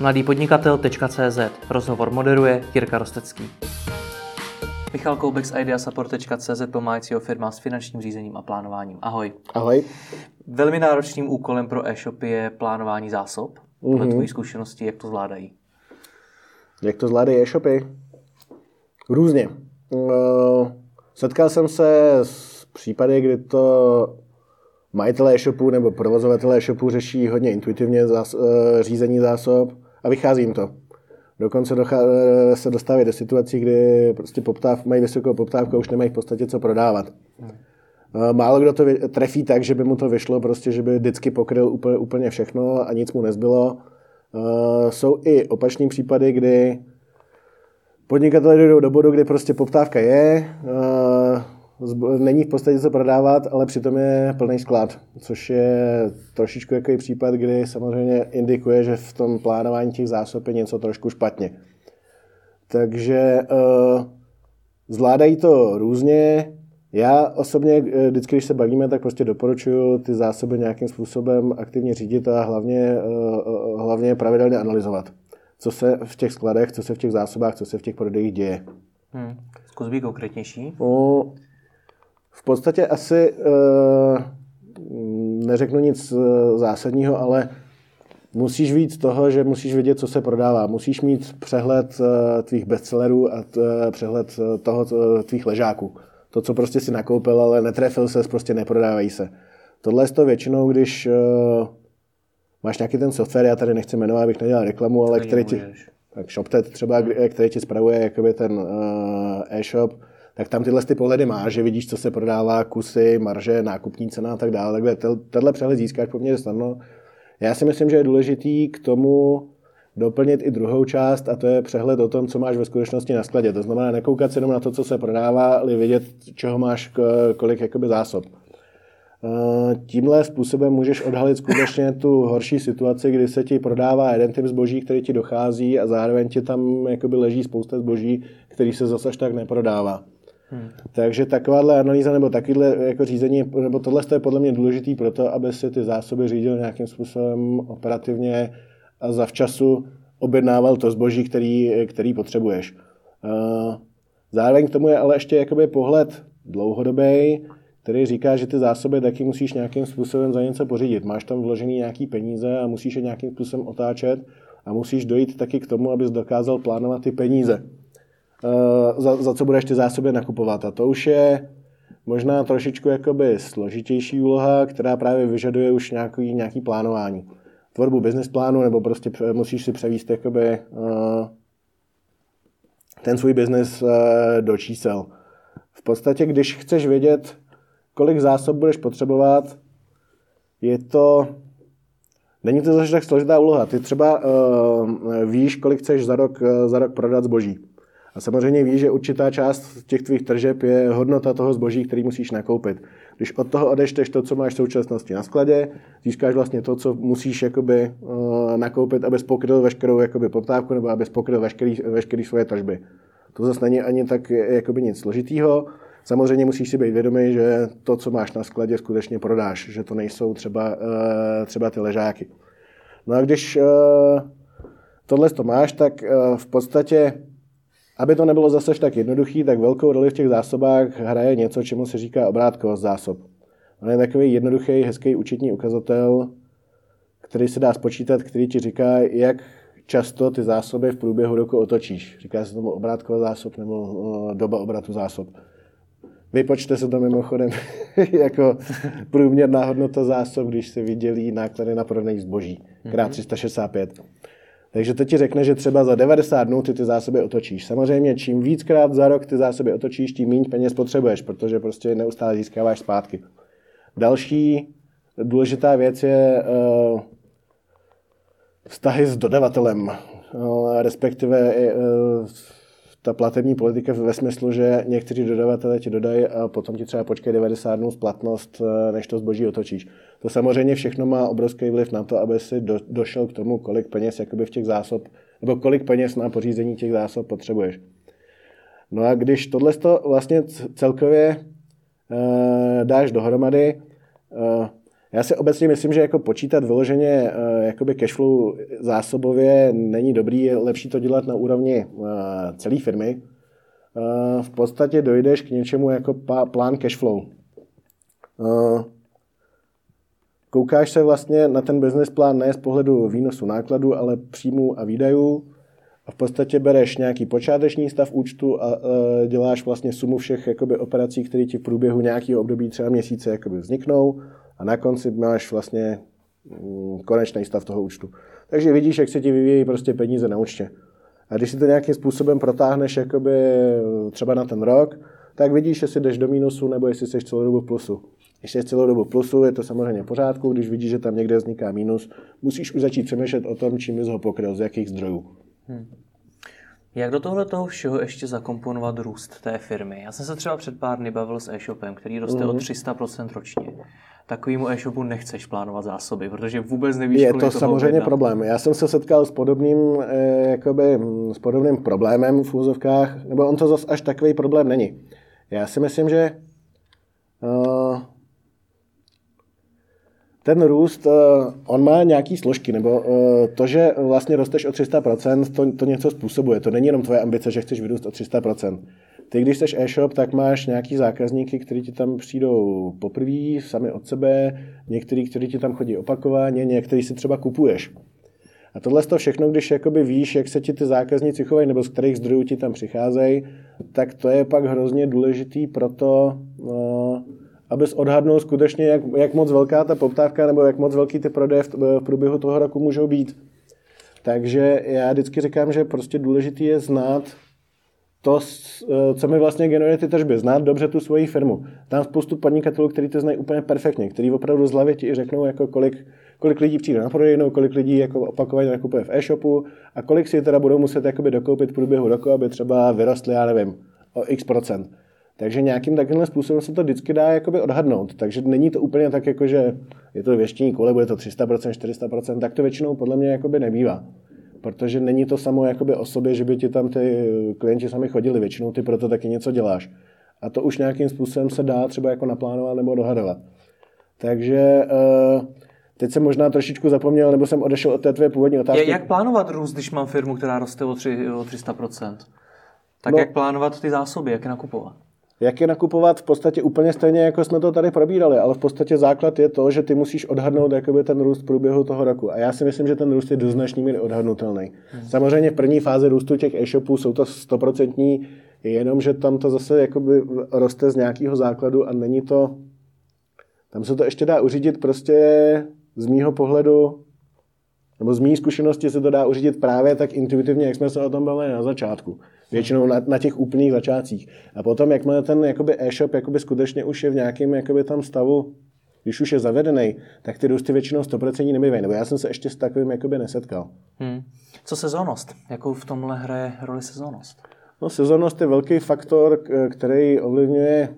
mladýpodnikatel.cz Rozhovor moderuje Jirka Rostecký. Michal Koubek z ideasupport.cz pomáhajícího firma s finančním řízením a plánováním. Ahoj. Ahoj. Velmi náročným úkolem pro e-shopy je plánování zásob. Podle mm-hmm. tvojí zkušenosti, jak to zvládají? Jak to zvládají e-shopy? Různě. Uh, setkal jsem se s případy, kdy to majitelé e-shopů nebo provozovatelé e-shopů řeší hodně intuitivně zás, uh, řízení zásob a vychází jim to. Dokonce dochá, se dostávají do situací, kdy prostě poptáv, mají vysokou poptávku a už nemají v podstatě co prodávat. Hmm. Málo kdo to trefí tak, že by mu to vyšlo, prostě, že by vždycky pokryl úplně, úplně všechno a nic mu nezbylo. Jsou i opační případy, kdy podnikatelé jdou do bodu, kdy prostě poptávka je, není v podstatě co prodávat, ale přitom je plný sklad, což je trošičku jako případ, kdy samozřejmě indikuje, že v tom plánování těch zásob je něco trošku špatně. Takže uh, zvládají to různě. Já osobně, eh, vždycky, když se bavíme, tak prostě doporučuji ty zásoby nějakým způsobem aktivně řídit a hlavně, uh, hlavně pravidelně analyzovat, co se v těch skladech, co se v těch zásobách, co se v těch prodejích děje. Hmm. Zkus být konkrétnější. No, v podstatě asi uh, neřeknu nic uh, zásadního, ale musíš víc toho, že musíš vědět, co se prodává. Musíš mít přehled uh, tvých bestsellerů a přehled toho tvých ležáků. To, co prostě si nakoupil, ale netrefil se, prostě neprodávají se. Tohle je to většinou, když uh, máš nějaký ten software, já tady nechci jmenovat, abych nedělal reklamu, ale který ti, tak ShopTet třeba, který ti spravuje jakoby ten uh, e-shop, tak tam tyhle ty pohledy máš, že vidíš, co se prodává, kusy, marže, nákupní cena a tak dále. Takhle tenhle přehled získáš poměrně snadno. Já si myslím, že je důležitý k tomu doplnit i druhou část a to je přehled o tom, co máš ve skutečnosti na skladě. To znamená nekoukat se jenom na to, co se prodává, ale vědět, čeho máš kolik jakoby zásob. Tímhle způsobem můžeš odhalit skutečně tu horší situaci, kdy se ti prodává jeden typ zboží, který ti dochází a zároveň ti tam jakoby leží spousta zboží, který se zase tak neprodává. Hmm. Takže takováhle analýza nebo takovéhle jako řízení, nebo tohle je podle mě důležitý pro to, aby si ty zásoby řídil nějakým způsobem operativně a zavčasu objednával to zboží, který, který potřebuješ. Zároveň k tomu je ale ještě jakoby pohled dlouhodobý, který říká, že ty zásoby taky musíš nějakým způsobem za něco pořídit. Máš tam vložený nějaký peníze a musíš je nějakým způsobem otáčet a musíš dojít taky k tomu, abys dokázal plánovat ty peníze. Eh, za, za co budeš ty zásoby nakupovat. A to už je možná trošičku jakoby složitější úloha, která právě vyžaduje už nějaký, nějaký plánování. Tvorbu business plánu, nebo prostě musíš si převíst jakoby, uh, ten svůj biznis uh, do čísel. V podstatě, když chceš vědět, kolik zásob budeš potřebovat, je to Není to zase tak složitá úloha. Ty třeba uh, víš, kolik chceš za rok, uh, za rok prodat zboží. A samozřejmě víš, že určitá část těch tvých tržeb je hodnota toho zboží, který musíš nakoupit. Když od toho odešteš to, co máš v současnosti na skladě, získáš vlastně to, co musíš jakoby, uh, nakoupit, abys pokryl veškerou jakoby, poptávku nebo abys pokryl veškerý, veškerý svoje tržby. To zase není ani tak jakoby nic složitýho. Samozřejmě musíš si být vědomý, že to, co máš na skladě, skutečně prodáš, že to nejsou třeba, uh, třeba ty ležáky. No a když uh, tohle to máš, tak v podstatě aby to nebylo zase tak jednoduchý, tak velkou roli v těch zásobách hraje něco, čemu se říká obrátkovost zásob. On je takový jednoduchý, hezký účetní ukazatel, který se dá spočítat, který ti říká, jak často ty zásoby v průběhu roku otočíš. Říká se tomu obrátková zásob nebo uh, doba obratu zásob. Vypočte se to mimochodem jako průměrná hodnota zásob, když se vydělí náklady na prodej zboží, krát 365. Takže to ti řekne, že třeba za 90 dnů ty ty zásoby otočíš. Samozřejmě čím víckrát za rok ty zásoby otočíš, tím méně peněz potřebuješ, protože prostě neustále získáváš zpátky. Další důležitá věc je uh, vztahy s dodavatelem, uh, respektive uh, ta platební politika ve smyslu, že někteří dodavatelé ti dodají a potom ti třeba počkej 90 dnů splatnost, eh, než to zboží otočíš. To samozřejmě všechno má obrovský vliv na to, aby si do, došel k tomu, kolik peněz jakoby v těch zásob, nebo kolik peněz na pořízení těch zásob potřebuješ. No a když tohle vlastně celkově uh, dáš dohromady, uh, Já si obecně myslím, že jako počítat vyloženě uh, jakoby cashflow zásobově není dobrý, je lepší to dělat na úrovni uh, celé firmy. Uh, v podstatě dojdeš k něčemu jako plán cashflow. Koukáš se vlastně na ten business plán ne z pohledu výnosu nákladu, ale příjmů a výdajů a v podstatě bereš nějaký počáteční stav účtu a děláš vlastně sumu všech jakoby, operací, které ti v průběhu nějakého období třeba měsíce jakoby, vzniknou a na konci máš vlastně mm, konečný stav toho účtu. Takže vidíš, jak se ti vyvíjí prostě peníze na účtě. A když si to nějakým způsobem protáhneš jakoby třeba na ten rok, tak vidíš, jestli jdeš do mínusu nebo jestli jsi celou dobu plusu. Když jsi celou dobu plusu, je to samozřejmě v pořádku, když vidíš, že tam někde vzniká mínus, musíš už začít přemýšlet o tom, čím bys ho pokryl, z jakých zdrojů. Hmm. Jak do tohle toho všeho ještě zakomponovat růst té firmy? Já jsem se třeba před pár dny bavil s e-shopem, který roste mm-hmm. o 300% ročně takovému e-shopu nechceš plánovat zásoby, protože vůbec nevíš, Je to samozřejmě objednat. problém. Já jsem se setkal s podobným, eh, jakoby, s podobným problémem v úzovkách, nebo on to zase až takový problém není. Já si myslím, že uh, ten růst, uh, on má nějaký složky, nebo uh, to, že vlastně rosteš o 300%, to, to něco způsobuje. To není jenom tvoje ambice, že chceš vyrůst o 300%. Ty, když jsi e-shop, tak máš nějaký zákazníky, kteří ti tam přijdou poprvé, sami od sebe, některý, kteří ti tam chodí opakovaně, některý si třeba kupuješ. A tohle to všechno, když jakoby víš, jak se ti ty zákazníci chovají, nebo z kterých zdrojů ti tam přicházejí, tak to je pak hrozně důležitý pro to, no, abys odhadnul skutečně, jak, jak moc velká ta poptávka nebo jak moc velký ty prodeje v, v průběhu toho roku můžou být. Takže já vždycky říkám, že prostě důležitý je znát to, eh, co mi vlastně generuje ty tržby, znát dobře tu svoji firmu. Tam spoustu podnikatelů, kteří to znají úplně perfektně, kteří opravdu z hlavy ti řeknou, jako kolik, kolik lidí přijde na prodejnou, kolik lidí jako opakovaně nakupuje v e-shopu a kolik si teda budou muset jakoby dokoupit v průběhu roku, aby třeba vyrostly, já nevím, o x procent. Takže nějakým takovým způsobem se to vždycky dá jakoby odhadnout. Takže není to úplně tak, jako že je to věštění kole, bude to 300%, 400%, tak to většinou podle mě jakoby nebývá protože není to samo jakoby o sobě, že by ti tam ty klienti sami chodili, většinou ty proto taky něco děláš. A to už nějakým způsobem se dá třeba jako naplánovat nebo dohadovat. Takže uh, teď jsem možná trošičku zapomněl, nebo jsem odešel od té tvé původní otázky. Jak plánovat růst, když mám firmu, která roste o, 3, o 300%? Tak no, jak plánovat ty zásoby, jak je nakupovat? Jak je nakupovat v podstatě úplně stejně, jako jsme to tady probírali, ale v podstatě základ je to, že ty musíš odhadnout jakoby ten růst v průběhu toho roku. A já si myslím, že ten růst je do značný míry odhadnutelný. Hmm. Samozřejmě v první fázi růstu těch e-shopů jsou to stoprocentní, jenom že tam to zase jakoby roste z nějakého základu a není to... Tam se to ještě dá uřídit prostě z mýho pohledu nebo z mý zkušenosti se to dá uřídit právě tak intuitivně, jak jsme se o tom bavili na začátku. Většinou na, na těch úplných začátcích. A potom, jakmile ten jakoby e-shop jakoby skutečně už je v nějakém jakoby tam stavu, když už je zavedený, tak ty růsty většinou 100% nebývají. Nebo já jsem se ještě s takovým jakoby nesetkal. Hmm. Co sezónnost? Jakou v tomhle hraje roli sezónnost? No, sezónnost je velký faktor, který ovlivňuje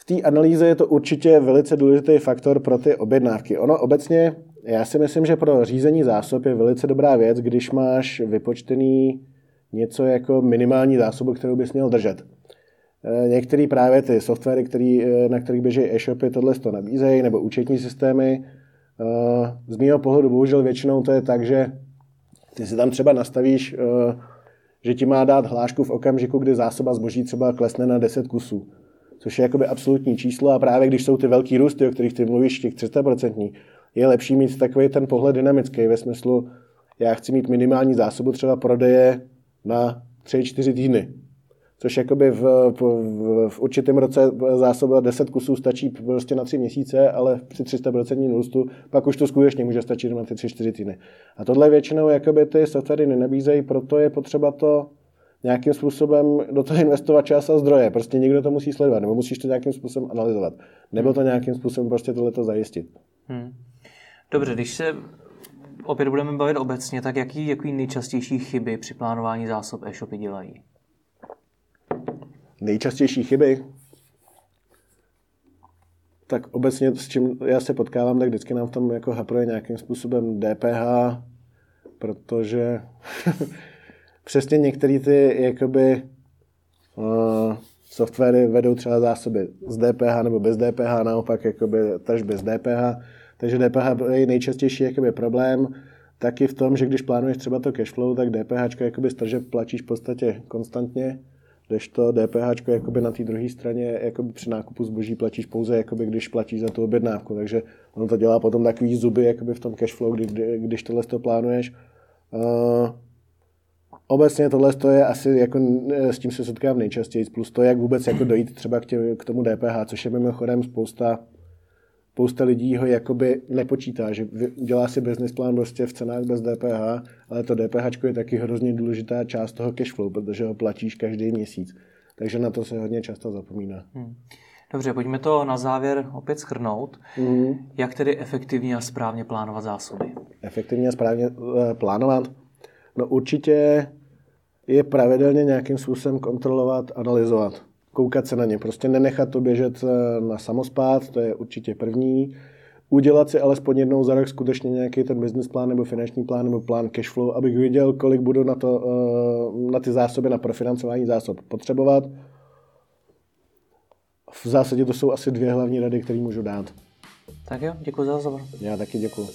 v té analýze je to určitě velice důležitý faktor pro ty objednávky. Ono obecně já si myslím, že pro řízení zásob je velice dobrá věc, když máš vypočtený něco jako minimální zásobu, kterou bys měl držet. Eh, některé právě ty softwary, který, eh, na kterých běží e-shopy, tohle to nabízejí, nebo účetní systémy. Eh, z mého pohledu bohužel většinou to je tak, že ty si tam třeba nastavíš, že ti má dát hlášku v okamžiku, kdy zásoba zboží třeba klesne na 10 kusů což je jakoby absolutní číslo a právě když jsou ty velký růsty, o kterých ty mluvíš, těch 300%, je lepší mít takový ten pohled dynamický ve smyslu, já chci mít minimální zásobu třeba prodeje na 3-4 týdny. Což jakoby v, v, v určitém roce zásoba 10 kusů stačí prostě na 3 měsíce, ale při 300% růstu pak už to skutečně může stačit na ty 3-4 týdny. A tohle většinou jakoby ty softwary nenabízejí, proto je potřeba to nějakým způsobem do toho investovat čas a zdroje. Prostě někdo to musí sledovat, nebo musíš to nějakým způsobem analyzovat, nebo to nějakým způsobem prostě tohleto zajistit. Hmm. Dobře, když se opět budeme bavit obecně, tak jaký, jaký nejčastější chyby při plánování zásob e-shopy dělají? Nejčastější chyby? Tak obecně s čím já se potkávám, tak vždycky nám v tom jako hapruje nějakým způsobem DPH, protože přesně některé ty jakoby uh, softwary vedou třeba zásoby z DPH nebo bez DPH, naopak jakoby tržby z DPH. Takže DPH je nejčastější jakoby problém taky v tom, že když plánuješ třeba to cashflow, tak DPH jakoby z tržeb platíš v podstatě konstantně, to DPH jakoby na té druhé straně jakoby při nákupu zboží platíš pouze, jakoby když platíš za tu objednávku. Takže ono to dělá potom takový zuby jakoby v tom cashflow, kdy, kdy, když tohle to plánuješ. Uh, obecně tohle je asi, jako, s tím se setkám nejčastěji, plus to, jak vůbec jako dojít třeba k, tě, k tomu DPH, což je mimochodem spousta, spousta lidí ho jakoby nepočítá, že dělá si business plán prostě v cenách bez DPH, ale to DPH je taky hrozně důležitá část toho cashflow, protože ho platíš každý měsíc. Takže na to se hodně často zapomíná. Hmm. Dobře, pojďme to na závěr opět schrnout. Mm. Jak tedy efektivně a správně plánovat zásoby? Efektivně a správně uh, plánovat? No určitě je pravidelně nějakým způsobem kontrolovat, analyzovat, koukat se na ně. Prostě nenechat to běžet eh, na samospát, to je určitě první. Udělat si alespoň jednou za rok skutečně nějaký ten business plán nebo finanční plán nebo plán cash flow, abych viděl, kolik budu na, to, eh, na ty zásoby, na profinancování zásob potřebovat. V zásadě to jsou asi dvě hlavní rady, které můžu dát. Tak jo, děkuji za rozhovor. Já taky děkuji.